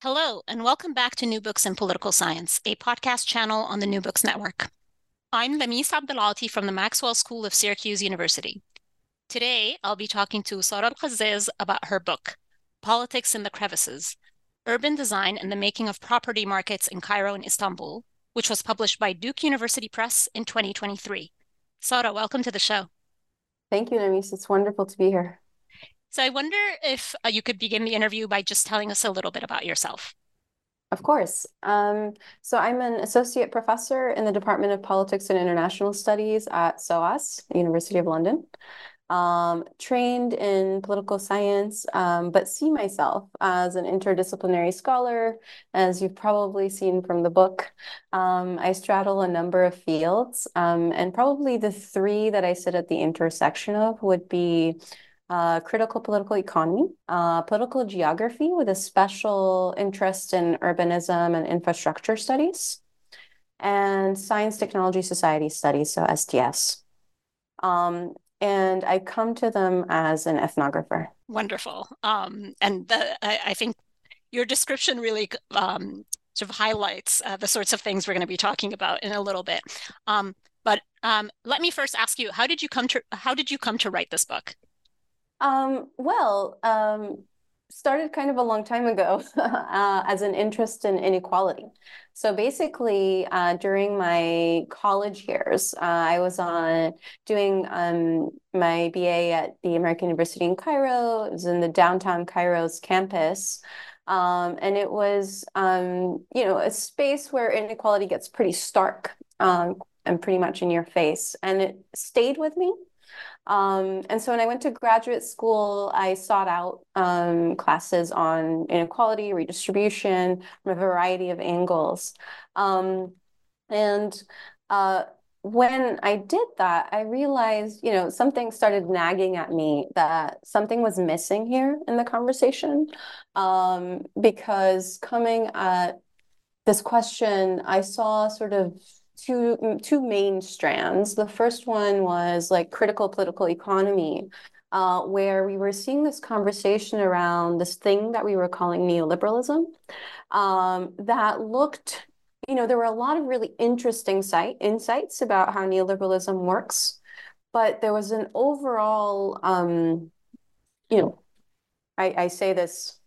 Hello, and welcome back to New Books in Political Science, a podcast channel on the New Books Network. I'm Lamis Abdelaaty from the Maxwell School of Syracuse University. Today, I'll be talking to Sarah El-Kazaz about her book, Politics in the Crevices Urban Design and the Making of Property Markets in Cairo and Istanbul, which was published by Duke University Press in 2023. Sarah, welcome to the show. Thank you, Lamis. It's wonderful to be here. So I wonder if uh, you could begin the interview by just telling us a little bit about yourself. Of course. Um, so I'm an associate professor in the Department of Politics and International Studies at SOAS, University of London. Um, trained in political science, um, but see myself as an interdisciplinary scholar. As you've probably seen from the book, um, I straddle a number of fields, um, and probably the three that I sit at the intersection of would be uh, critical political economy, uh, political geography with a special interest in urbanism and infrastructure studies, and science, technology, society studies, so STS. Um, and I come to them as an ethnographer. Wonderful. Um, and the, I, I, think your description really um, sort of highlights uh, the sorts of things we're going to be talking about in a little bit. Um, but um, let me first ask you: How did you come to How did you come to write this book? Um, well, um, started kind of a long time ago uh, as an interest in inequality. So basically, uh, during my college years, uh, I was on doing um, my BA at the American University in Cairo. It was in the downtown Cairo's campus. Um, and it was, um, you know, a space where inequality gets pretty stark um, and pretty much in your face. And it stayed with me um, and so when I went to graduate school, I sought out um, classes on inequality, redistribution from a variety of angles. Um, and uh, when I did that, I realized, you know, something started nagging at me that something was missing here in the conversation. Um, because coming at this question, I saw sort of two two main strands. The first one was like critical political economy, uh, where we were seeing this conversation around this thing that we were calling neoliberalism, um, that looked, you know, there were a lot of really interesting site insights about how neoliberalism works, but there was an overall, um, you know, I, I say this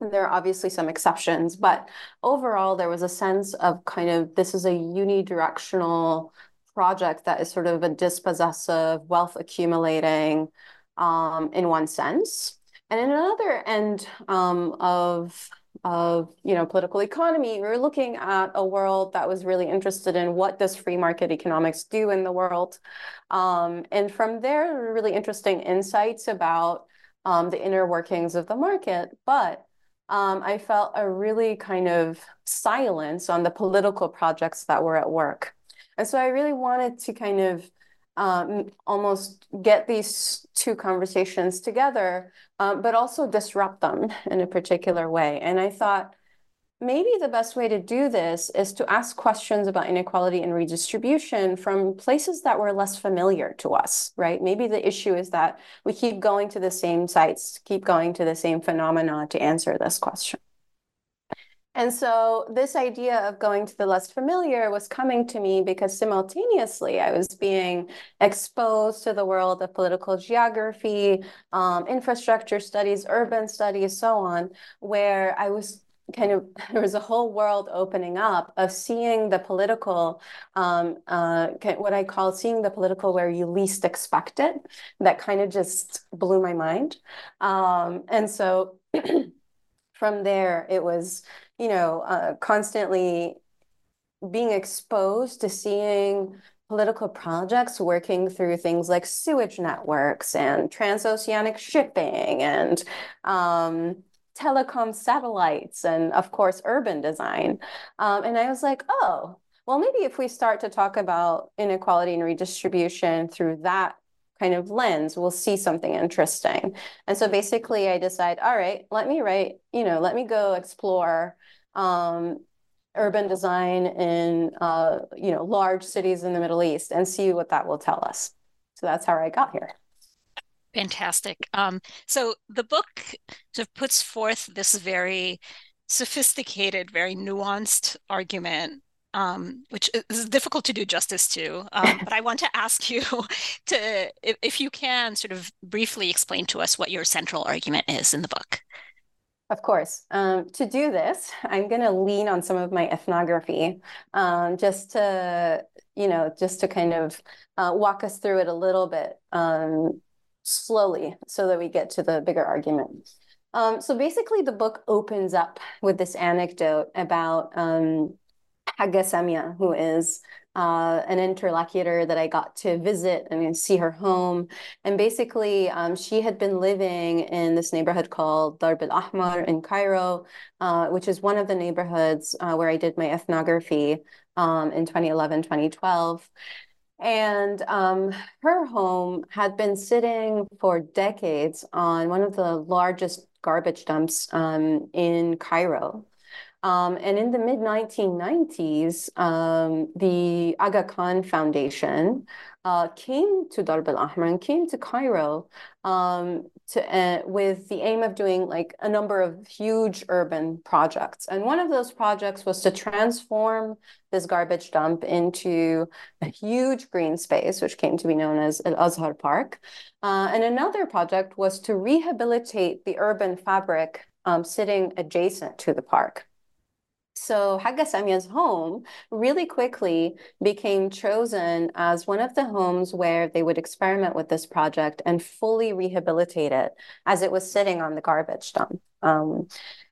there are obviously some exceptions, but overall, there was a sense of kind of this is a unidirectional project that is sort of a dispossessive, wealth accumulating um, in one sense. And in another end um, of of you know political economy, we were looking at a world that was really interested in what does free market economics do in the world, um, and from there, really interesting insights about um, the inner workings of the market, but um, I felt a really kind of silence on the political projects that were at work. And so I really wanted to kind of um, almost get these two conversations together, um, but also disrupt them in a particular way. And I thought, maybe the best way to do this is to ask questions about inequality and redistribution from places that were less familiar to us, right? Maybe the issue is that we keep going to the same sites, keep going to the same phenomena to answer this question. And so this idea of going to the less familiar was coming to me because simultaneously I was being exposed to the world of political geography, um, infrastructure studies, urban studies, so on, where I was kind of there was a whole world opening up of seeing the political um, uh, what i call seeing the political where you least expect it. That kind of just blew my mind. Um, and so from there it was you know uh, constantly being exposed to seeing political projects working through things like sewage networks and transoceanic shipping and um, telecom satellites and of course urban design. Um, and i was like oh well maybe if we start to talk about inequality and redistribution through that kind of lens we'll see something interesting. And so basically i decide all right let me write you know let me go explore um, urban design in uh, you know large cities in the middle east and see what that will tell us. So that's how i got here Fantastic. Um, so the book sort of puts forth this very sophisticated, very nuanced argument, um, which is difficult to do justice to. Um, but I want to ask you to, if, if you can, sort of briefly explain to us what your central argument is in the book. Of course. Um, to do this, I'm going to lean on some of my ethnography um, just to, you know, just to kind of uh, walk us through it a little bit um, slowly so that we get to the bigger argument. Um, so basically, the book opens up with this anecdote about um, who is uh, an interlocutor that I got to visit and see her home. And basically, um, she had been living in this neighborhood called Darb al Ahmar in Cairo, uh, which is one of the neighborhoods uh, where I did my ethnography um, in 2011, 2012. And um, her home had been sitting for decades on one of the largest garbage dumps um, in Cairo. Um, and in the mid 1990s, um, the Aga Khan Foundation uh, came to Darb al Ahmar and came to Cairo um, to, uh, with the aim of doing like a number of huge urban projects. And one of those projects was to transform this garbage dump into a huge green space, which came to be known as Al Azhar Park. Uh, and another project was to rehabilitate the urban fabric um, sitting adjacent to the park. So Haga Samia's home really quickly became chosen as one of the homes where they would experiment with this project and fully rehabilitate it as it was sitting on the garbage dump. Um,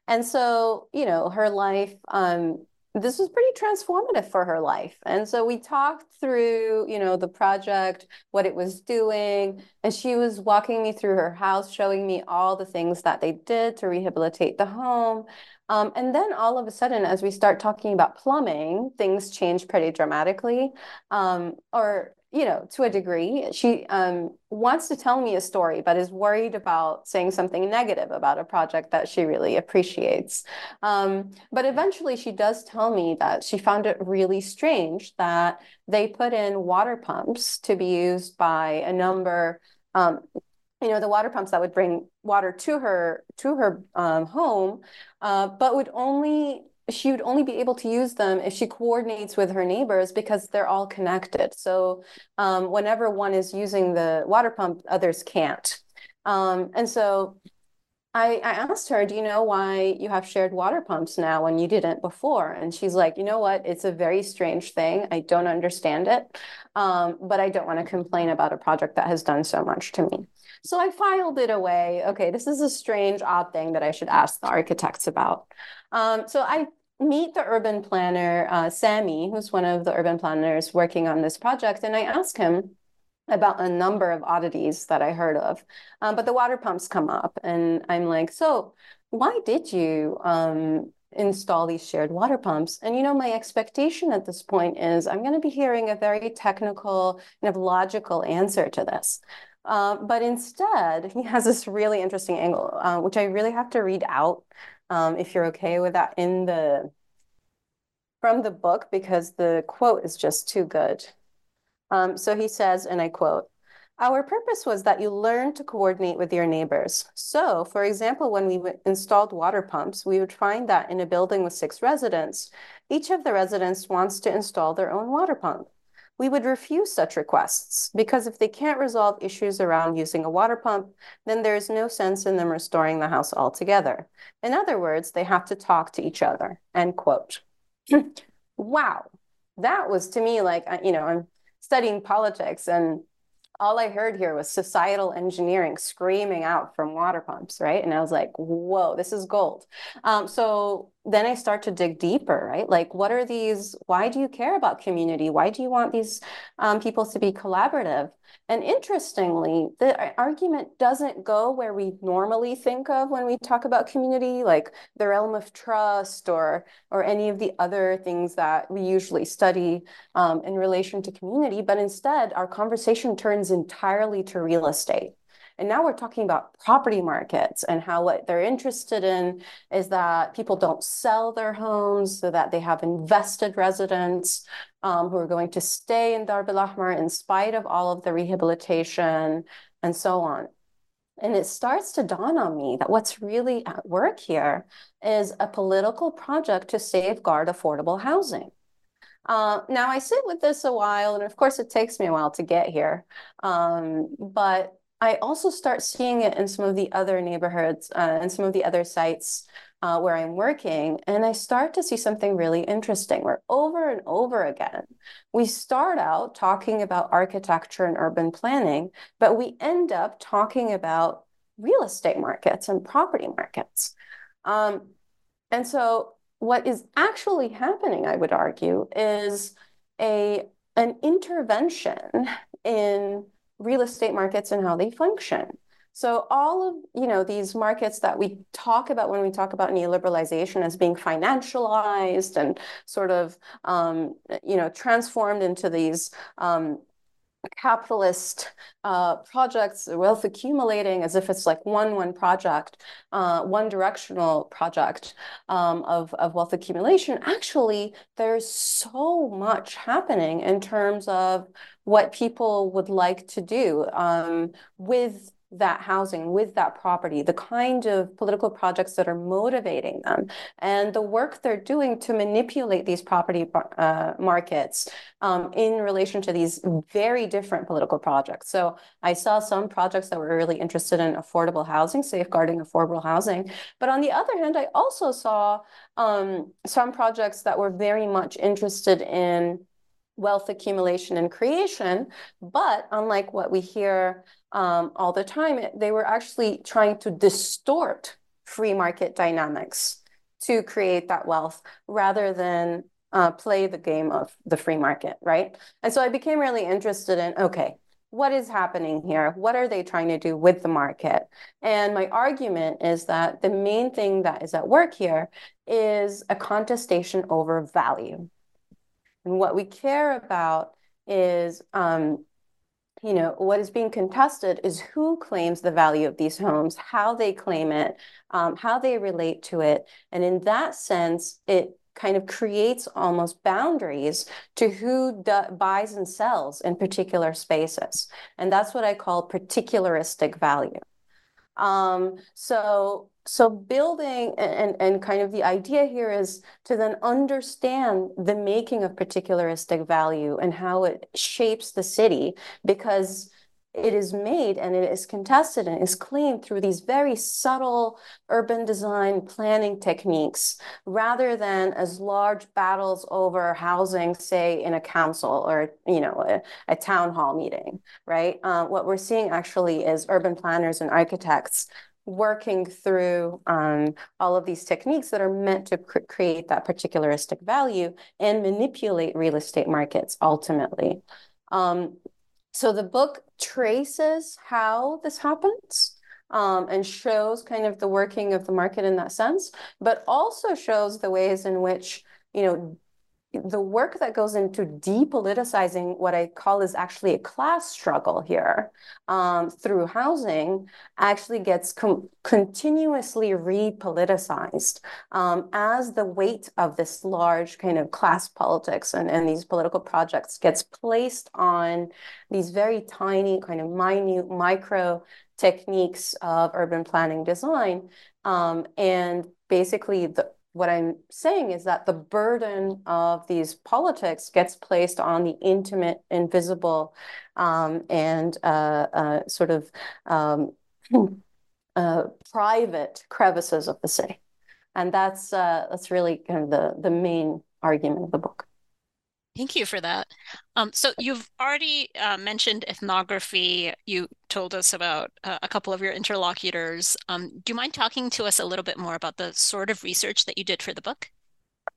and so, you know, her life, um, this was pretty transformative for her life. And so we talked through, you know, the project, what it was doing, and she was walking me through her house, showing me all the things that they did to rehabilitate the home. Um, and then all of a sudden, as we start talking about plumbing, things change pretty dramatically. Um, or, you know, to a degree, she um, wants to tell me a story, but is worried about saying something negative about a project that she really appreciates. Um, but eventually, she does tell me that she found it really strange that they put in water pumps to be used by a number um, you know the water pumps that would bring water to her to her um, home uh, but would only she would only be able to use them if she coordinates with her neighbors because they're all connected so um, whenever one is using the water pump others can't um, and so I, I asked her, do you know why you have shared water pumps now when you didn't before? And she's like, you know what? It's a very strange thing. I don't understand it. Um, but I don't want to complain about a project that has done so much to me. So I filed it away. Okay, this is a strange, odd thing that I should ask the architects about. Um, so I meet the urban planner, uh, Sammy, who's one of the urban planners working on this project, and I ask him about a number of oddities that I heard of. Um, but the water pumps come up, and I'm like, so why did you um, install these shared water pumps. And you know, my expectation at this point is I'm going to be hearing a very technical, kind of logical answer to this. Uh, but instead, he has this really interesting angle, uh, which I really have to read out, um, if you're okay with that, in the from the book because the quote is just too good. Um, so he says, and I quote, Our purpose was that you learn to coordinate with your neighbors. So, for example, when we installed water pumps, we would find that in a building with six residents, each of the residents wants to install their own water pump. We would refuse such requests because if they can't resolve issues around using a water pump, then there is no sense in them restoring the house altogether. In other words, they have to talk to each other. End quote. wow. That was to me like, you know, I'm studying politics and all I heard here was societal engineering screaming out from water pumps, right? And I was like, whoa, this is gold. Um, so then I start to dig deeper, right? Like, what are these? Why do you care about community? Why do you want these um, people to be collaborative? And interestingly, the argument doesn't go where we normally think of when we talk about community, like the realm of trust or or any of the other things that we usually study um, in relation to community. But instead, our conversation turns entirely to real estate. And now we're talking about property markets and how what they're interested in is that people don't sell their homes so that they have invested residents um, who are going to stay in Darb al Ahmar in spite of all of the rehabilitation and so on. And it starts to dawn on me that what's really at work here is a political project to safeguard affordable housing. Uh, now, I sit with this a while, and of course, it takes me a while to get here. Um, but I also start seeing it in some of the other neighborhoods uh, and some of the other sites uh, where I'm working. And I start to see something really interesting where over and over again, we start out talking about architecture and urban planning, but we end up talking about real estate markets and property markets. Um, and so what is actually happening, I would argue, is a an intervention in real estate markets and how they function. So all of you know these markets that we talk about when we talk about neoliberalization as being financialized and sort of um, you know transformed into these um, capitalist uh, projects, wealth accumulating as if it's like one one project, uh, one directional project um, of, of wealth accumulation. Actually, there's so much happening in terms of what people would like to do um, with that housing, with that property, the kind of political projects that are motivating them, and the work they're doing to manipulate these property uh, markets um, in relation to these very different political projects. So I saw some projects that were really interested in affordable housing, safeguarding affordable housing. But on the other hand, I also saw um, some projects that were very much interested in wealth accumulation and creation. But unlike what we hear um, all the time, they were actually trying to distort free market dynamics to create that wealth rather than uh, play the game of the free market, right? And so I became really interested in okay, what is happening here? What are they trying to do with the market? And my argument is that the main thing that is at work here is a contestation over value. And what we care about is, um, you know, what is being contested is who claims the value of these homes, how they claim it, um, how they relate to it. And in that sense, it kind of creates almost boundaries to who buys and sells in particular spaces. And that's what I call particularistic value. Um, so so building and, and kind of the idea here is to then understand the making of particularistic value and how it shapes the city because it is made and it is contested and is claimed through these very subtle urban design planning techniques rather than as large battles over housing say in a council or you know a, a town hall meeting right? Uh, what we're seeing actually is urban planners and architects working through um, all of these techniques that are meant to cr create that particularistic value and manipulate real estate markets ultimately. Um, so the book traces how this happens um, and shows kind of the working of the market in that sense, but also shows the ways in which, you know, the work that goes into depoliticizing what I call is actually a class struggle here um, through housing actually gets continuously repoliticized um, as the weight of this large kind of class politics and, and these political projects gets placed on these very tiny kind of minute micro techniques of urban planning design um, and basically the what I'm saying is that the burden of these politics gets placed on the intimate, invisible, um, and uh, uh, sort of um, uh, private crevices of the city, and that's uh, that's really kind of the the main argument of the book. Thank you for that. Um, so you've already uh, mentioned ethnography. You told us about uh, a couple of your interlocutors. Um, do you mind talking to us a little bit more about the sort of research that you did for the book?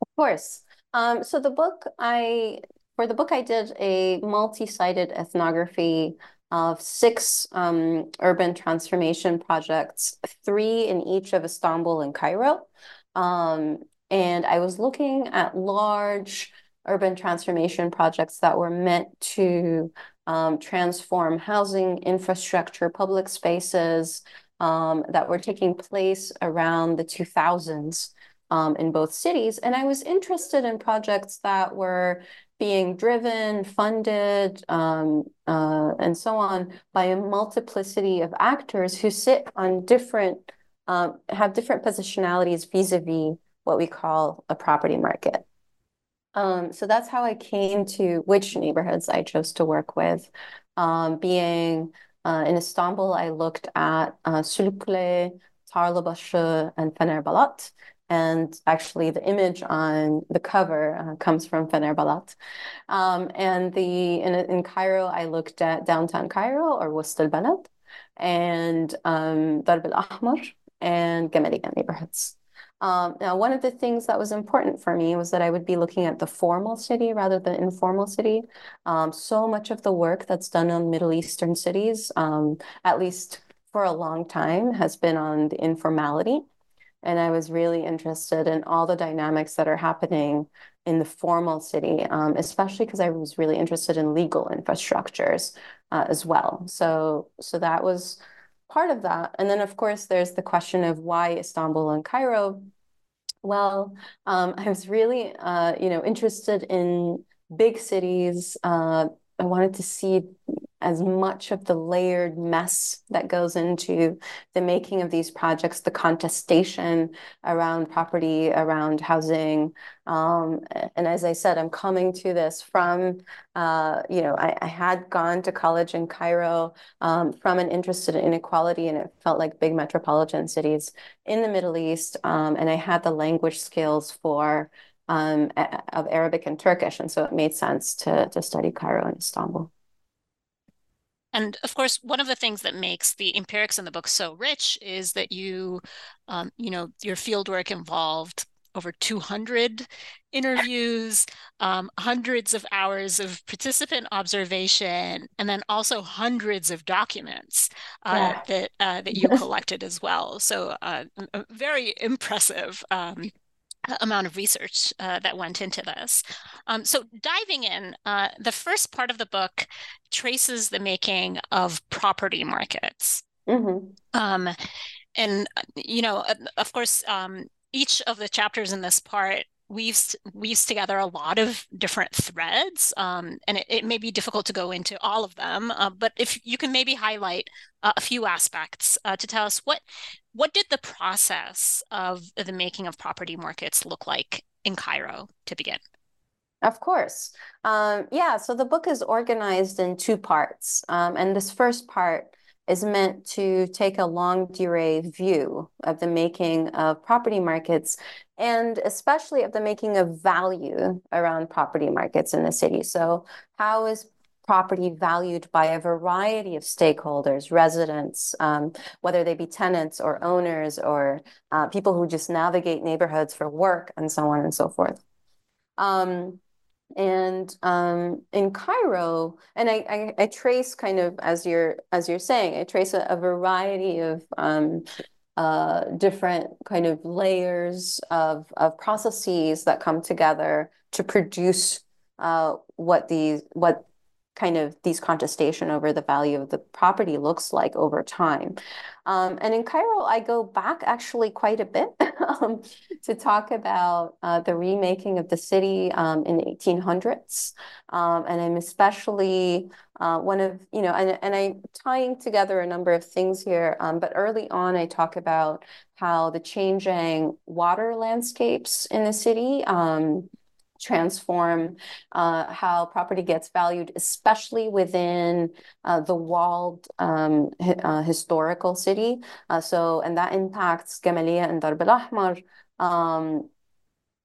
Of course. Um, so the book I for the book I did a multi-sided ethnography of six um, urban transformation projects, three in each of Istanbul and Cairo. Um, and I was looking at large urban transformation projects that were meant to um, transform housing, infrastructure, public spaces um, that were taking place around the 2000s um, in both cities. And I was interested in projects that were being driven, funded, um, uh, and so on by a multiplicity of actors who sit on different, um, have different positionalities vis-a-vis what we call a property market. Um, so that's how I came to which neighborhoods I chose to work with. Um, being uh, in Istanbul, I looked at uh, Sulukule, Tarlabaşı, and Fenerbalat. And actually, the image on the cover uh, comes from Fenerbalat. Um, and the in, in Cairo, I looked at downtown Cairo or West al and um, Darb al Ahmar and Gamaliya neighborhoods. Um, now, one of the things that was important for me was that I would be looking at the formal city rather than informal city. Um, so much of the work that's done on Middle Eastern cities, um, at least for a long time, has been on the informality. And I was really interested in all the dynamics that are happening in the formal city, um, especially because I was really interested in legal infrastructures uh, as well. So, so that was part of that. And then, of course, there's the question of why Istanbul and Cairo. Well, um, I was really, uh, you know, interested in big cities. Uh, I wanted to see as much of the layered mess that goes into the making of these projects, the contestation around property, around housing. Um, and as I said, I'm coming to this from, uh, you know, I, I, had gone to college in Cairo um, from an interest in inequality, and it felt like big metropolitan cities in the Middle East. Um, and I had the language skills for um, of Arabic and Turkish, and so it made sense to to study Cairo and Istanbul. And of course, one of the things that makes the empirics in the book so rich is that you, um, you know, your fieldwork involved over 200 interviews, um, hundreds of hours of participant observation, and then also hundreds of documents uh, yeah. that uh, that you collected as well. So, uh, very impressive. Um, amount of research uh, that went into this. Um, so diving in, uh, the first part of the book traces the making of property markets. Mm-hmm. Um, and, you know, of course, um, each of the chapters in this part weaves weaves together a lot of different threads, um, and it, it, may be difficult to go into all of them. Uh, but if you can maybe highlight uh, a few aspects uh, to tell us what what did the process of the making of property markets look like in Cairo to begin? Of course. Um, yeah, so the book is organized in two parts. Um, and this first part is meant to take a longue durée view of the making of property markets and especially of the making of value around property markets in the city. So, how is property valued by a variety of stakeholders, residents, um, whether they be tenants or owners or uh, people who just navigate neighborhoods for work and so on and so forth. Um, and um, in Cairo, and I, I, I, trace kind of as you're as you're saying, I trace a, a variety of um, uh, different kind of layers of, of processes that come together to produce uh, what these what kind of these contestation over the value of the property looks like over time. Um, and in Cairo, I go back actually quite a bit um, to talk about uh, the remaking of the city um, in the 1800s. Um, and I'm especially uh, one of, you know, and, and I'm tying together a number of things here. Um, but early on, I talk about how the changing water landscapes in the city um, transform uh, how property gets valued, especially within uh, the walled um, uh, historical city. Uh, so, and that impacts Gamaliya and Darb al-Ahmar, um,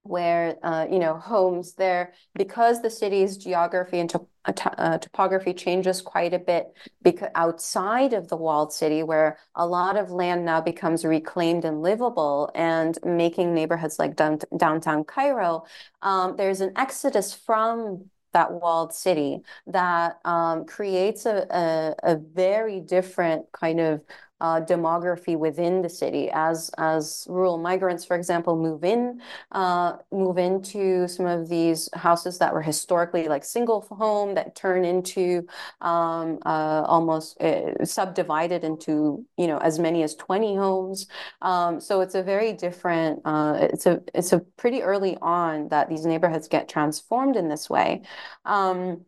where uh, you know homes there because the city's geography and uh, topography changes quite a bit because outside of the walled city where a lot of land now becomes reclaimed and livable and making neighborhoods like down, downtown Cairo um, there's an exodus from that walled city that um, creates a, a, a very different kind of uh, demography within the city as as rural migrants, for example, move in, uh, move into some of these houses that were historically like single home that turn into um, uh, almost uh, subdivided into you know as many as twenty homes. Um, so it's a very different. Uh, it's a it's a pretty early on that these neighborhoods get transformed in this way. Um,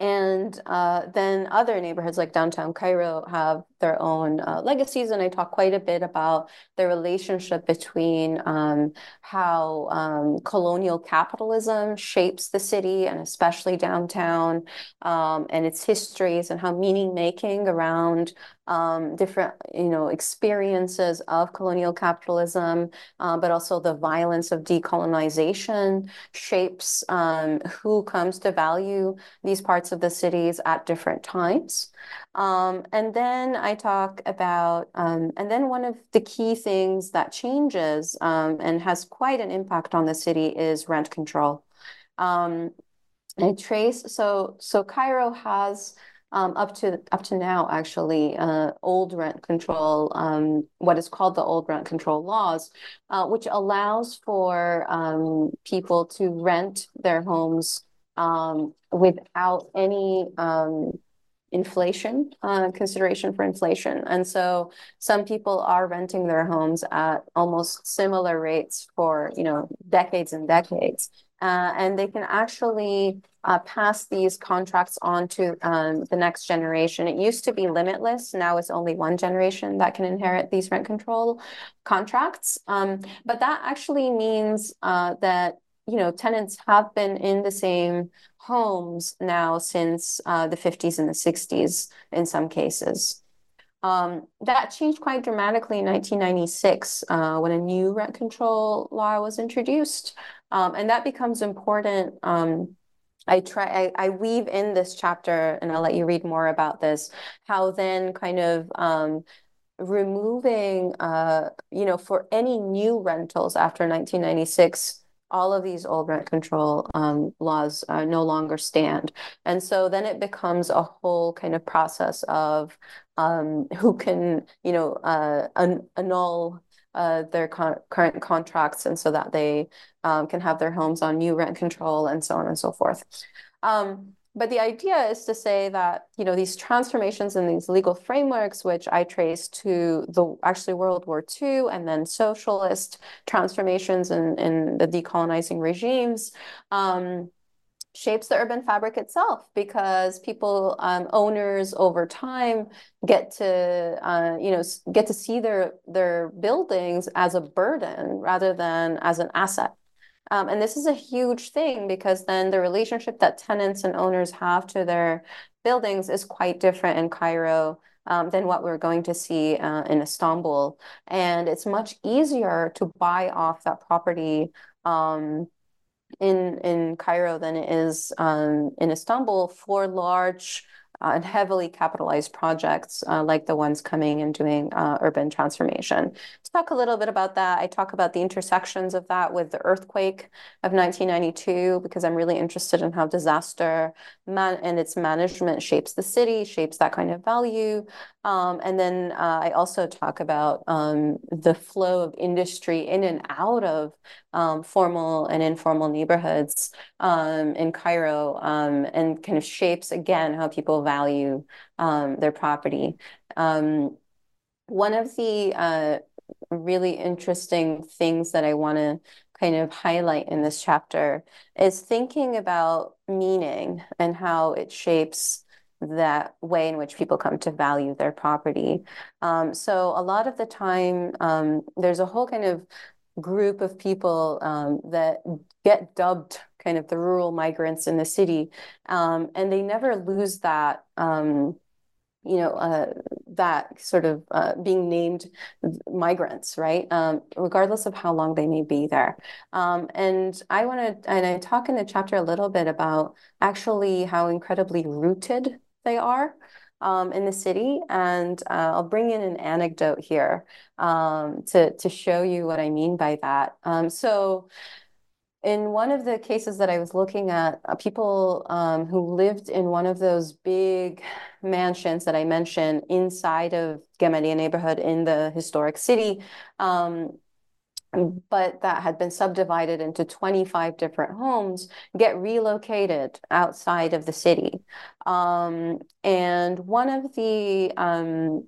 and uh, then other neighborhoods like downtown Cairo have their own uh, legacies. And I talk quite a bit about the relationship between um, how um, colonial capitalism shapes the city and especially downtown um, and its histories and how meaning making around um, different, you know, experiences of colonial capitalism, uh, but also the violence of decolonization shapes um, who comes to value these parts of the cities at different times. Um, and then I talk about, um, and then one of the key things that changes um, and has quite an impact on the city is rent control. Um, I trace, so so Cairo has um, up to up to now actually uh, old rent control, um, what is called the old rent control laws, uh, which allows for um, people to rent their homes um, without any um, inflation uh, consideration for inflation. And so some people are renting their homes at almost similar rates for you know decades and decades uh, and they can actually uh, pass these contracts on to um, the next generation. It used to be limitless. Now it's only one generation that can inherit these rent control contracts. Um, but that actually means uh, that you know tenants have been in the same homes now since uh, the 50s and the 60s in some cases. Um, that changed quite dramatically in 1996 uh, when a new rent control law was introduced. Um, and that becomes important. Um, I try, I, I, weave in this chapter, and I'll let you read more about this, how then kind of um, removing, uh, you know, for any new rentals after 1996, all of these old rent control um, laws uh, no longer stand. And so then it becomes a whole kind of process of um, who can, you know, uh, an- annul uh, their con- current contracts and so that they um, can have their homes on new rent control and so on and so forth. Um, but the idea is to say that you know these transformations in these legal frameworks, which I trace to the actually World War II and then socialist transformations in, in the decolonizing regimes, um, shapes the urban fabric itself because people um, owners over time get to uh, you know get to see their their buildings as a burden rather than as an asset um, and this is a huge thing because then the relationship that tenants and owners have to their buildings is quite different in Cairo um, than what we're going to see uh, in Istanbul. And it's much easier to buy off that property um, in in Cairo than it is um, in Istanbul for large uh, and heavily capitalized projects uh, like the ones coming and doing uh, urban transformation. Talk a little bit about that. I talk about the intersections of that with the earthquake of 1992 because I'm really interested in how disaster man- and its management shapes the city, shapes that kind of value. Um, and then uh, I also talk about um, the flow of industry in and out of um, formal and informal neighborhoods um, in Cairo um, and kind of shapes again how people value um, their property. One of the uh, really interesting things that I want to kind of highlight in this chapter is thinking about meaning and how it shapes that way in which people come to value their property. Um, so a lot of the time, um, there's a whole kind of group of people um, that get dubbed kind of the rural migrants in the city, um, and they never lose that. You know, uh, that sort of uh, being named migrants, right? Um, regardless of how long they may be there. Um, and I want to, and I talk in the chapter a little bit about actually how incredibly rooted they are um, in the city. And uh, I'll bring in an anecdote here um, to, to show you what I mean by that. Um, so in one of the cases that I was looking at, uh, people um, who lived in one of those big mansions that I mentioned inside of Gamaliya neighborhood in the historic city, um, but that had been subdivided into 25 different homes get relocated outside of the city. Um, and one of the um,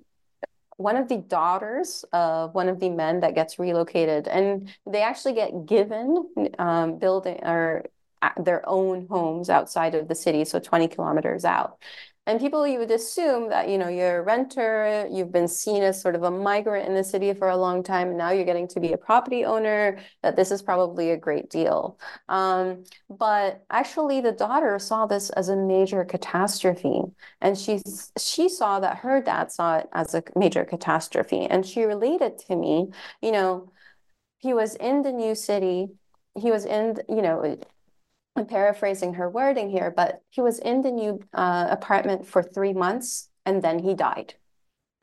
one of the daughters of one of the men that gets relocated, and they actually get given um, building or uh, their own homes outside of the city, so 20 kilometers out. And people, you would assume that, you know, you're a renter, you've been seen as sort of a migrant in the city for a long time, and now you're getting to be a property owner, that this is probably a great deal. Um, but actually, the daughter saw this as a major catastrophe. And she, she saw that her dad saw it as a major catastrophe. And she related to me, you know, he was in the new city, he was in, you know, I'm paraphrasing her wording here, but he was in the new uh, apartment for three months and then he died.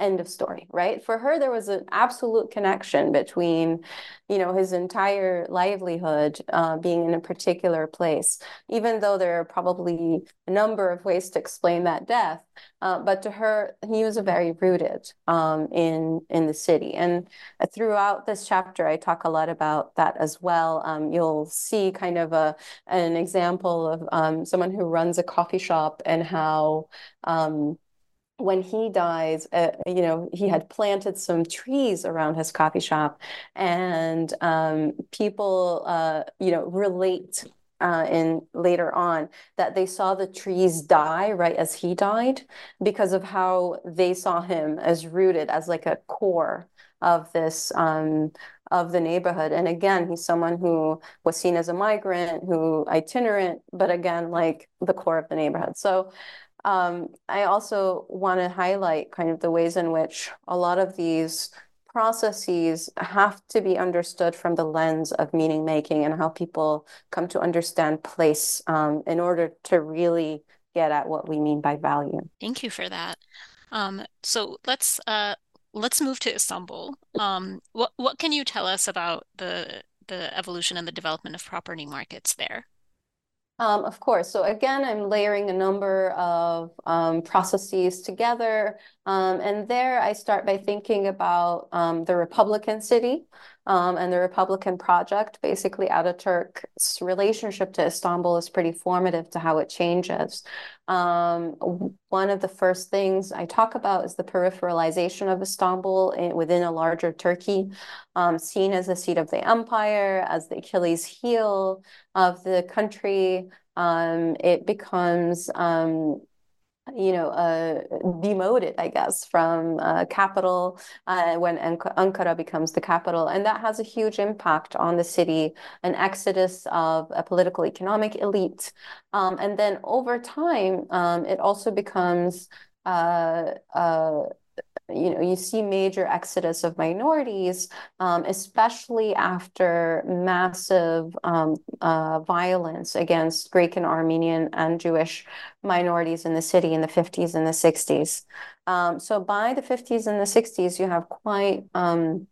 End of story, right? For her, there was an absolute connection between, you know, his entire livelihood uh, being in a particular place, even though there are probably a number of ways to explain that death. Uh, but to her, he was very rooted um, in in the city. And throughout this chapter, I talk a lot about that as well. Um, you'll see kind of a an example of um, someone who runs a coffee shop and how um, when he dies, uh, you know, he had planted some trees around his coffee shop, and um, people, uh, you know, relate uh, in later on that they saw the trees die right as he died because of how they saw him as rooted as like a core of this um, of the neighborhood. And again, he's someone who was seen as a migrant, who itinerant, but again, like the core of the neighborhood. So um, I also want to highlight kind of the ways in which a lot of these processes have to be understood from the lens of meaning making and how people come to understand place um, in order to really get at what we mean by value. Thank you for that. Um, so let's uh, let's move to Istanbul. Um, what what can you tell us about the the evolution and the development of property markets there? Um, of course. So again, I'm layering a number of um, processes together. Um, and there I start by thinking about um, the Republican city um, and the Republican project. Basically, Ataturk's relationship to Istanbul is pretty formative to how it changes. Um, one of the first things I talk about is the peripheralization of Istanbul in, within a larger Turkey, seen as the seat of the empire, as the Achilles heel of the country. Um, it becomes um, you know, uh, demoted, I guess, from uh, capital uh, when Ankara becomes the capital. And that has a huge impact on the city, an exodus of a political economic elite. Um, and then over time, um, it also becomes uh, uh, you know, you see major exodus of minorities, um, especially after massive um, uh, violence against Greek and Armenian and Jewish minorities in the city in the 50s and the 60s. Um, so by the 50s and the 60s, you have quite um,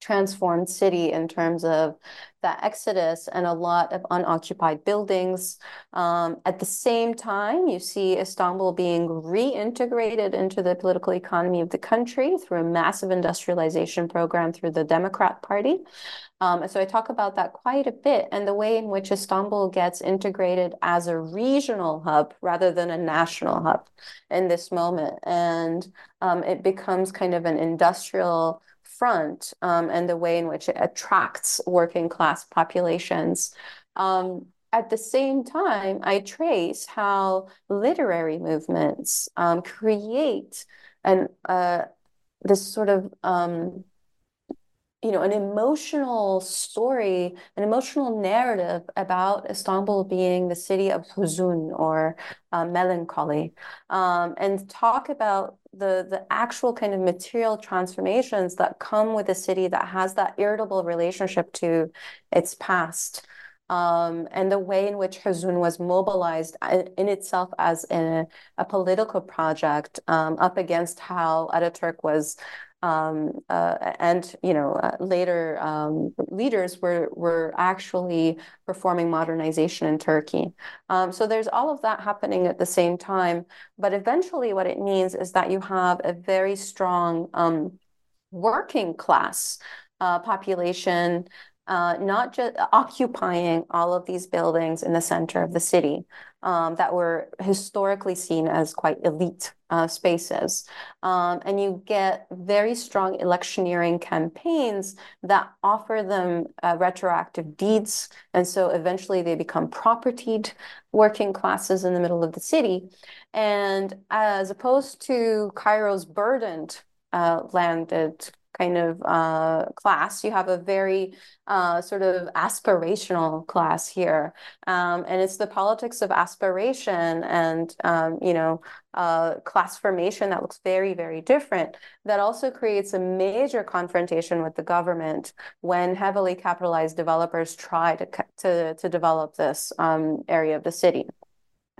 transformed city in terms of that exodus and a lot of unoccupied buildings. Um, at the same time, you see Istanbul being reintegrated into the political economy of the country through a massive industrialization program through the Democrat Party. Um, so I talk about that quite a bit and the way in which Istanbul gets integrated as a regional hub rather than a national hub in this moment. And um, it becomes kind of an industrial front um, and the way in which it attracts working class populations. Um, at the same time, I trace how literary movements um, create an uh, this sort of um, you know, an emotional story, an emotional narrative about Istanbul being the city of huzun or uh, melancholy, um, and talk about the the actual kind of material transformations that come with a city that has that irritable relationship to its past. Um, and the way in which Huzun was mobilized in itself as a, a political project um, up against how Ataturk was um, uh, and you know uh, later um, leaders were were actually performing modernization in Turkey. Um, so there's all of that happening at the same time. But eventually, what it means is that you have a very strong um, working class uh, population uh, not just occupying all of these buildings in the center of the city um, that were historically seen as quite elite uh, spaces. Um, and you get very strong electioneering campaigns that offer them uh, retroactive deeds. And so eventually they become propertied working classes in the middle of the city. And as opposed to Cairo's burdened uh, landed kind of uh, class. You have a very uh, sort of aspirational class here. Um, and it's the politics of aspiration and, um, you know, uh, class formation that looks very, very different that also creates a major confrontation with the government when heavily capitalized developers try to, to, to develop this um, area of the city.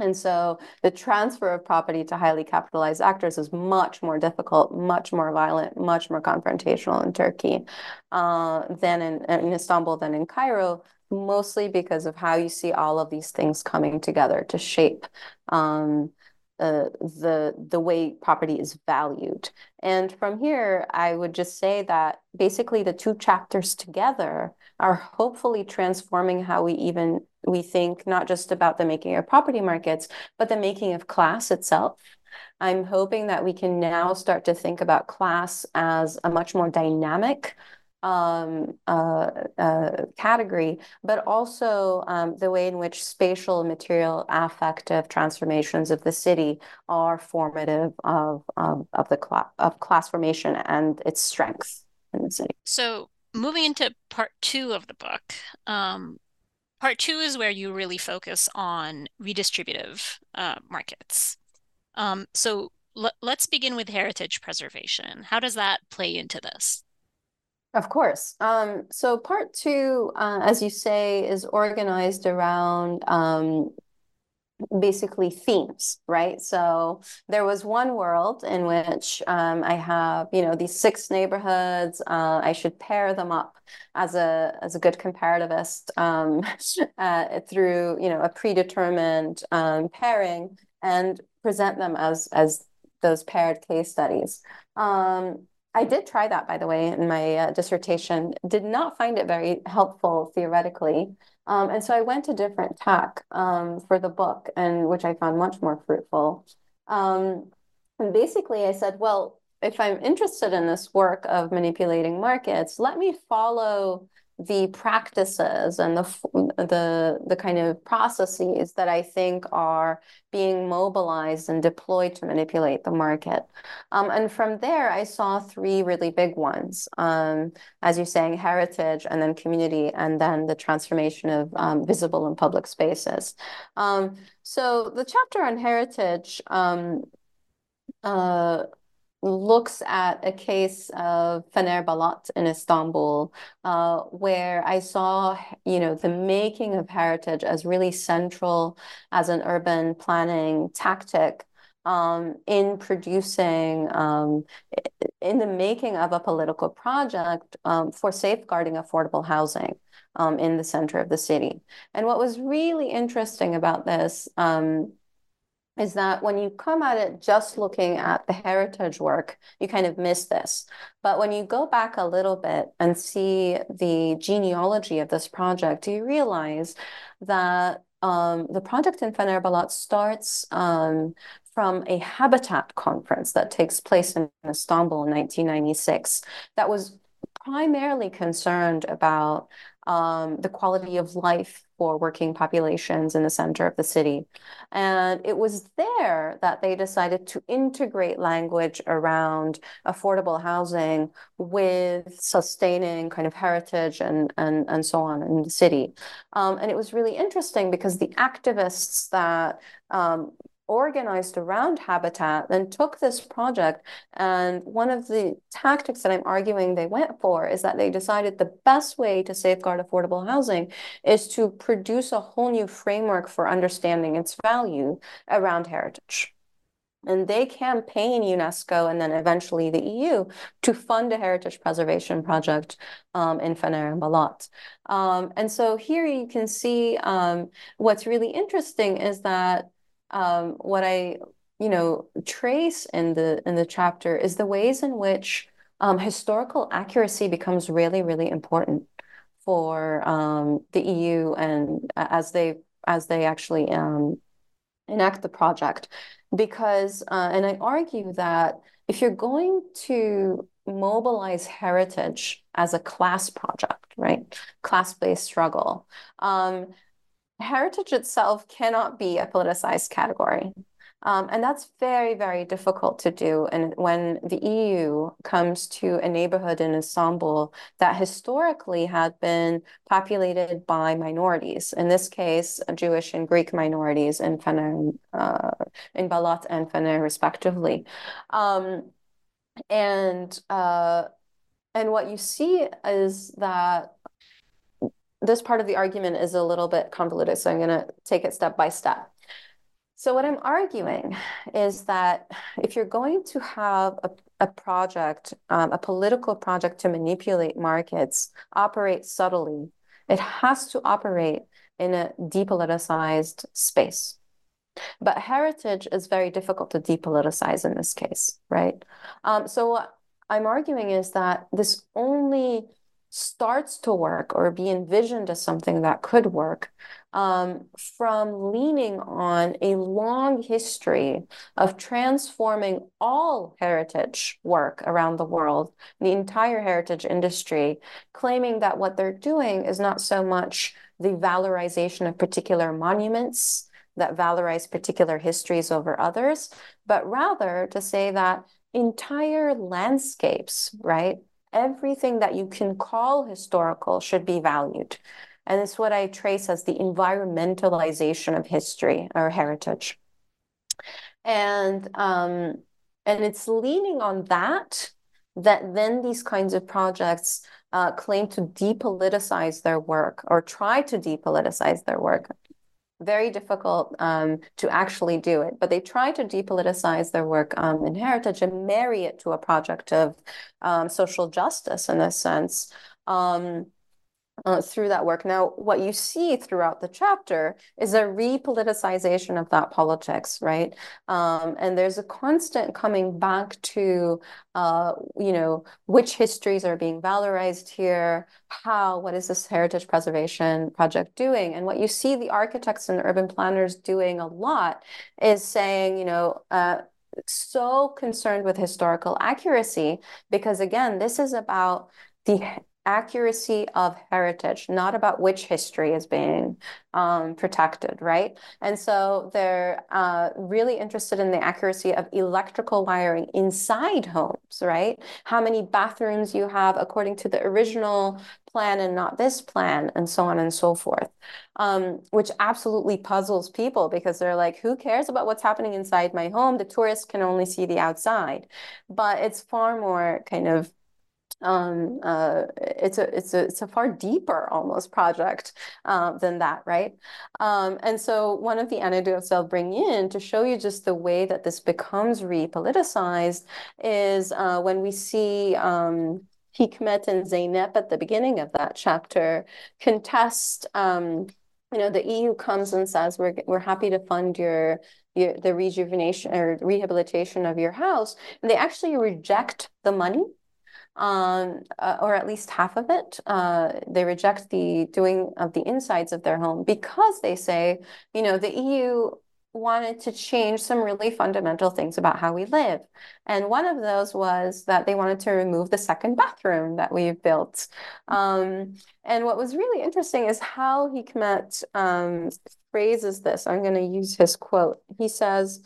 And so the transfer of property to highly capitalized actors is much more difficult, much more violent, much more confrontational in Turkey uh, than in, in Istanbul than in Cairo, mostly because of how you see all of these things coming together to shape um, uh, the the way property is valued. And from here, I would just say that basically the two chapters together are hopefully transforming how we even we think not just about the making of property markets, but the making of class itself. I'm hoping that we can now start to think about class as a much more dynamic um, uh, uh, category, but also um, the way in which spatial, material, affective transformations of the city are formative of of, of the cl- of class formation and its strength in the city. So, moving into part two of the book, um, Part two is where you really focus on redistributive uh, markets. Um, so l- let's begin with heritage preservation. How does that play into this? Of course. Um, so part two, uh, as you say, is organized around um, basically themes, right? So there was one world in which um, I have, you know, these six neighborhoods. Uh, I should pair them up as a as a good comparativist um, uh, through, you know, a predetermined um, pairing and present them as as those paired case studies. Um, I did try that, by the way, in my uh, dissertation. Did not find it very helpful theoretically. Um, and so I went a different tack um, for the book, and which I found much more fruitful. Um, and basically, I said, well, if I'm interested in this work of manipulating markets, let me follow the practices and the the the kind of processes that I think are being mobilized and deployed to manipulate the market. Um, and from there, I saw three really big ones. Um, as you're saying, heritage, and then community, and then the transformation of um, visible and public spaces. Um, so the chapter on heritage. Um, uh, looks at a case of Fener-Balat in Istanbul, uh, where I saw, you know, the making of heritage as really central as an urban planning tactic um, in producing, um, in the making of a political project um, for safeguarding affordable housing um, in the center of the city. And what was really interesting about this um, is that when you come at it just looking at the heritage work, you kind of miss this. But when you go back a little bit and see the genealogy of this project, you realize that um, the project in Fener-Balat starts um, from a habitat conference that takes place in Istanbul in 1996 that was primarily concerned about um, the quality of life for working populations in the center of the city. And it was there that they decided to integrate language around affordable housing with sustaining kind of heritage and, and, and so on in the city. Um, and it was really interesting because the activists that um, organized around habitat then took this project and one of the tactics that i'm arguing they went for is that they decided the best way to safeguard affordable housing is to produce a whole new framework for understanding its value around heritage and they campaign UNESCO and then eventually the EU to fund a heritage preservation project um, in Fener and Balat. Um, and so here you can see um, what's really interesting is that um, what I, you know, trace in the in the chapter is the ways in which um, historical accuracy becomes really, really important for um, the EU and as they as they actually um, enact the project, because uh, and I argue that if you're going to mobilize heritage as a class project, right, class-based struggle. Heritage itself cannot be a politicized category. Um, and that's very, very difficult to do. And when the EU comes to a neighborhood in Istanbul that historically had been populated by minorities, in this case, Jewish and Greek minorities in Fener, uh, in Balat and Fener, respectively. Um, and uh, and what you see is that this part of the argument is a little bit convoluted, so I'm going to take it step by step. So what I'm arguing is that if you're going to have a, a project, um, a political project to manipulate markets, operate subtly, it has to operate in a depoliticized space. But heritage is very difficult to depoliticize in this case, right? Um, so what I'm arguing is that this only starts to work or be envisioned as something that could work um, from leaning on a long history of transforming all heritage work around the world, the entire heritage industry, claiming that what they're doing is not so much the valorization of particular monuments that valorize particular histories over others, but rather to say that entire landscapes, right, everything that you can call historical should be valued. And it's what I trace as the environmentalization of history or heritage. And um, and it's leaning on that that then these kinds of projects uh, claim to depoliticize their work or try to depoliticize their work very difficult um, to actually do it. But they try to depoliticize their work um, in heritage and marry it to a project of um, social justice in a sense. Um, uh, through that work. Now, what you see throughout the chapter is a repoliticization of that politics, right? Um, and there's a constant coming back to, uh, you know, which histories are being valorized here, how, what is this heritage preservation project doing? And what you see the architects and urban planners doing a lot is saying, you know, uh, so concerned with historical accuracy because again this is about the accuracy of heritage, not about which history is being um, protected, right? And so they're uh, really interested in the accuracy of electrical wiring inside homes, right? How many bathrooms you have according to the original plan and not this plan, and so on and so forth, um, which absolutely puzzles people because they're like, who cares about what's happening inside my home? The tourists can only see the outside. But it's far more kind of um, uh, it's a it's a it's a far deeper almost project uh, than that, right? Um, and so one of the anecdotes I'll bring in to show you just the way that this becomes repoliticized is uh, when we see um, Hikmet and Zeynep at the beginning of that chapter contest. Um, you know, the EU comes and says we're we're happy to fund your your, the rejuvenation or rehabilitation of your house, and they actually reject the money um, uh, or at least half of it. Uh, they reject the doing of the insides of their home because they say, you know, the EU wanted to change some really fundamental things about how we live. And one of those was that they wanted to remove the second bathroom that we've built. Um, and what was really interesting is how Hikmet um, phrases this. I'm going to use his quote. He says,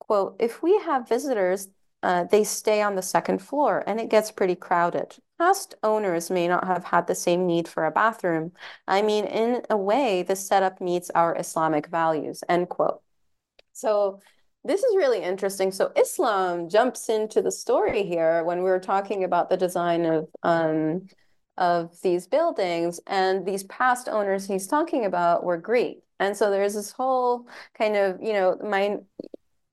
quote, if we have visitors uh, they stay on the second floor and it gets pretty crowded. Past owners may not have had the same need for a bathroom. I mean, in a way, the setup meets our Islamic values, end quote. So this is really interesting. So Islam jumps into the story here when we are talking about the design of um, of these buildings and these past owners he's talking about were Greek. And so there's this whole kind of, you know, my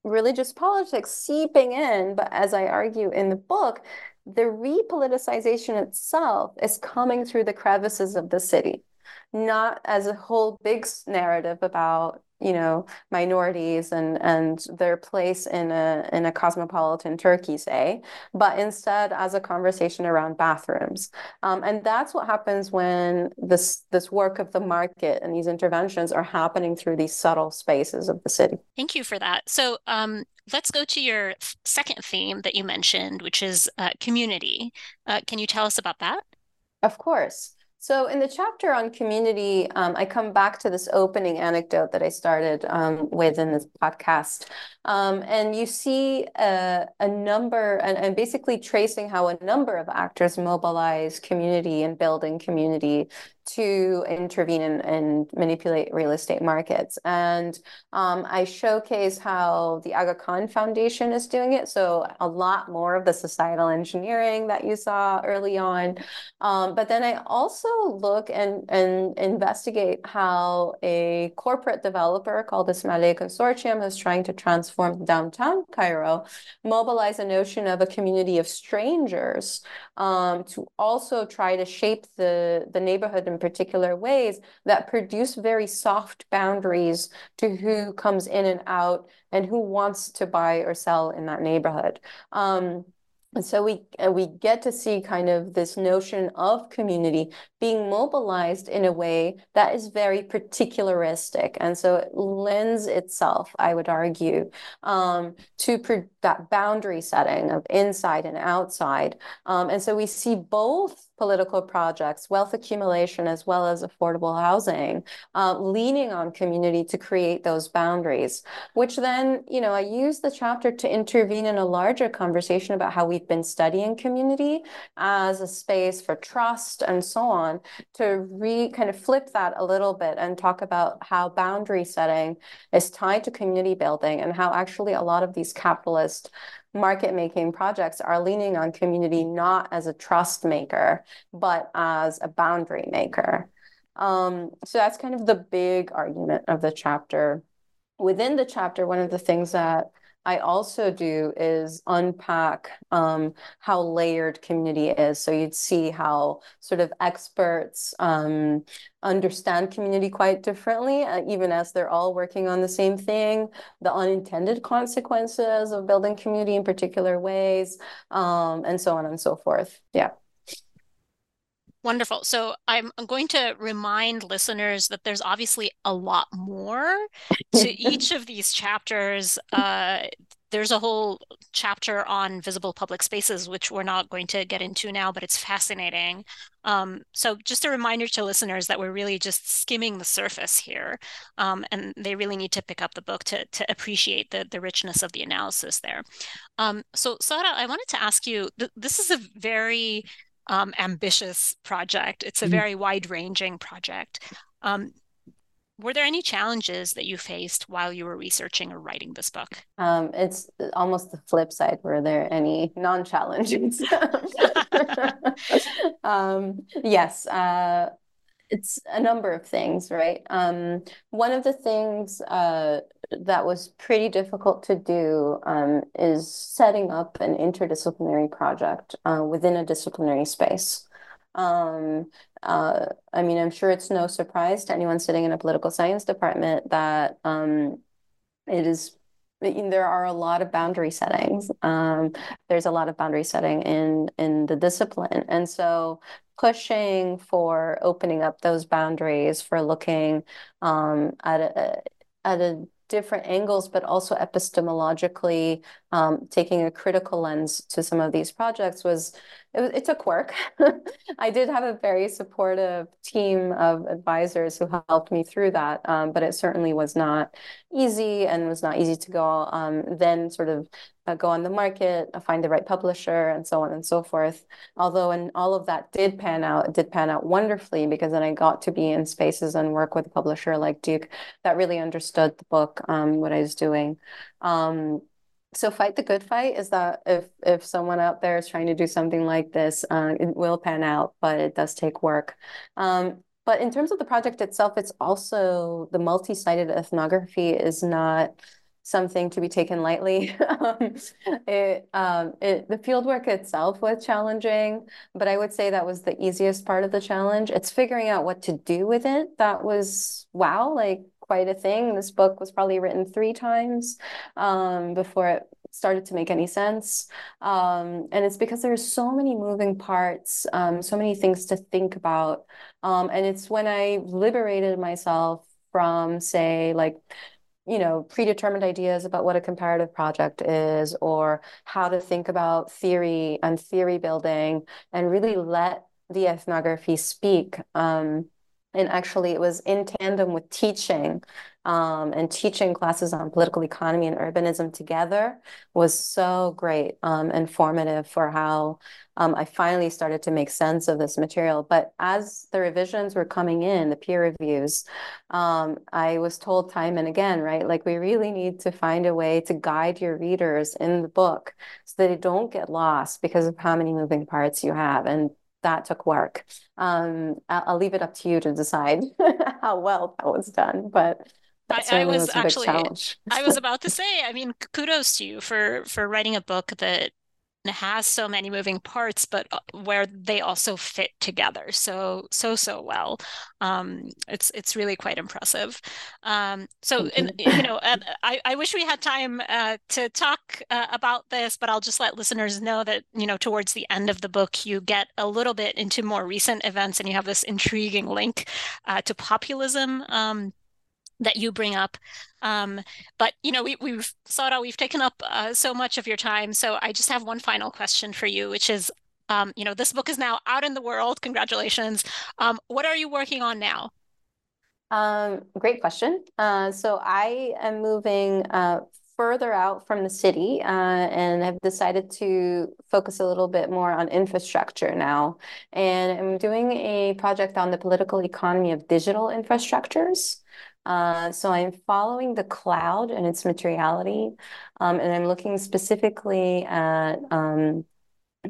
religious politics seeping in. But as I argue in the book, the repoliticization itself is coming through the crevices of the city, not as a whole big narrative about you know minorities and and their place in a in a cosmopolitan Turkey, say, but instead as a conversation around bathrooms, um, and that's what happens when this this work of the market and these interventions are happening through these subtle spaces of the city. Thank you for that. So um, let's go to your second theme that you mentioned, which is uh, community. Uh, can you tell us about that? Of course. So in the chapter on community, um, I come back to this opening anecdote that I started um, with in this podcast. Um, and you see a, a number, and, and, basically tracing how a number of actors mobilize community and building community to intervene and, and manipulate real estate markets. And um, I showcase how the Aga Khan Foundation is doing it. So a lot more of the societal engineering that you saw early on. Um, but then I also look and, and investigate how a corporate developer called the Ismailia Consortium is trying to transform downtown Cairo, mobilize a notion of a community of strangers um, to also try to shape the, the neighborhood particular ways that produce very soft boundaries to who comes in and out and who wants to buy or sell in that neighborhood. Um, and so we we get to see kind of this notion of community being mobilized in a way that is very particularistic. And so it lends itself, I would argue, um, to that boundary setting of inside and outside. Um, and so we see both political projects, wealth accumulation, as well as affordable housing, uh, leaning on community to create those boundaries, which then, you know, I use the chapter to intervene in a larger conversation about how we've been studying community as a space for trust and so on to re kind of flip that a little bit and talk about how boundary setting is tied to community building and how actually a lot of these capitalist market making projects are leaning on community not as a trust maker, but as a boundary maker. Um, so that's kind of the big argument of the chapter. Within the chapter, one of the things that I also do is unpack um, how layered community is. So you'd see how sort of experts um, understand community quite differently, uh, even as they're all working on the same thing, the unintended consequences of building community in particular ways, um, and so on and so forth. Yeah. Wonderful. So I'm, I'm going to remind listeners that there's obviously a lot more to each of these chapters. Uh, there's a whole chapter on visible public spaces, which we're not going to get into now, but it's fascinating. Um, so just a reminder to listeners that we're really just skimming the surface here, um, and they really need to pick up the book to to appreciate the the richness of the analysis there. Um, so Sarah, I wanted to ask you. Th- this is a very um, ambitious project. It's a mm-hmm. very wide ranging project. Um, were there any challenges that you faced while you were researching or writing this book? Um, it's almost the flip side. Were there any non challenges? um, yes. Uh, it's a number of things, right? Um, one of the things uh, that was pretty difficult to do um, is setting up an interdisciplinary project uh, within a disciplinary space. Um, uh, I mean, I'm sure it's no surprise to anyone sitting in a political science department that um, it is there are a lot of boundary settings. Um, there's a lot of boundary setting in in the discipline, and so pushing for opening up those boundaries for looking um, at a at a different angles, but also epistemologically um, taking a critical lens to some of these projects was it, it took work. I did have a very supportive team of advisors who helped me through that, um, but it certainly was not easy and was not easy to go um, then sort of uh, go on the market, uh, find the right publisher, and so on and so forth. Although, and all of that did pan out, it did pan out wonderfully because then I got to be in spaces and work with a publisher like Duke that really understood the book, um, what I was doing. Um, so fight the good fight is that if if someone out there is trying to do something like this, uh, it will pan out, but it does take work. Um, but in terms of the project itself, it's also the multi-sited ethnography is not something to be taken lightly. um, it, um, it, the fieldwork itself was challenging, but I would say that was the easiest part of the challenge. It's figuring out what to do with it. That was wow, like quite a thing. This book was probably written three times um, before it started to make any sense. Um, and it's because there's so many moving parts, um, so many things to think about. Um, and it's when I liberated myself from, say, like, you know, predetermined ideas about what a comparative project is or how to think about theory and theory building and really let the ethnography speak. Um, and actually it was in tandem with teaching um, and teaching classes on political economy and urbanism together was so great um, and formative for how um, I finally started to make sense of this material. But as the revisions were coming in, the peer reviews, um, I was told time and again, right, like we really need to find a way to guide your readers in the book so that they don't get lost because of how many moving parts you have. And that took work. Um, I'll, I'll, leave it up to you to decide how well that was done, but I, I, was, was actually I was about to say, I mean, kudos to you for for writing a book that has so many moving parts, but uh, where they also fit together so so so well. Um, it's it's really quite impressive. Um, so and, you know, I I wish we had time uh, to talk uh, about this, but I'll just let listeners know that you know towards the end of the book you get a little bit into more recent events, and you have this intriguing link uh, to populism. Um, that you bring up. Um, but you know, we, we've Sarah, we've taken up uh, so much of your time. So I just have one final question for you, which is, um, you know, this book is now out in the world. Congratulations. Um, what are you working on now? Um, great question. Uh, so I am moving uh, further out from the city uh, and have decided to focus a little bit more on infrastructure now. And I'm doing a project on the political economy of digital infrastructures. Uh, so I'm following the cloud and its materiality, um, and I'm looking specifically at um,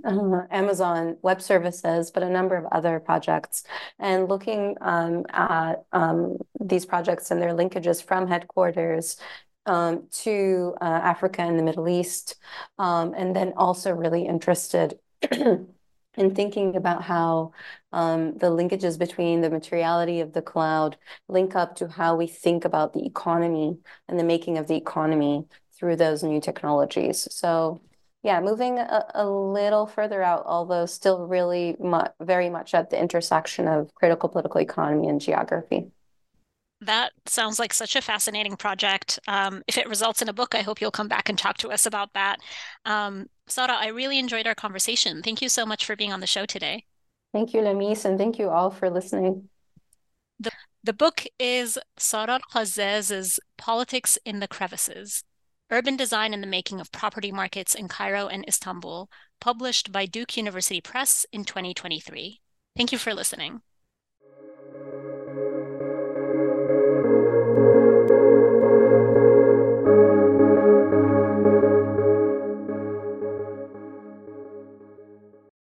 uh, Amazon Web Services, but a number of other projects, and looking um, at um, these projects and their linkages from headquarters um, to uh, Africa and the Middle East, um, and then also really interested in thinking about how um, the linkages between the materiality of the cloud link up to how we think about the economy and the making of the economy through those new technologies. So yeah, moving a, a little further out, although still really mu very much at the intersection of critical political economy and geography. that sounds like such a fascinating project. Um, if it results in a book, I hope you'll come back and talk to us about that. Um, Sarah, I really enjoyed our conversation. Thank you so much for being on the show today. Thank you, Lamise, and thank you all for listening. The, the book is Sarah El-Kazaz's Politics in the Crevices Urban Design and the Making of Property Markets in Cairo and Istanbul, published by Duke University Press in 2023. Thank you for listening.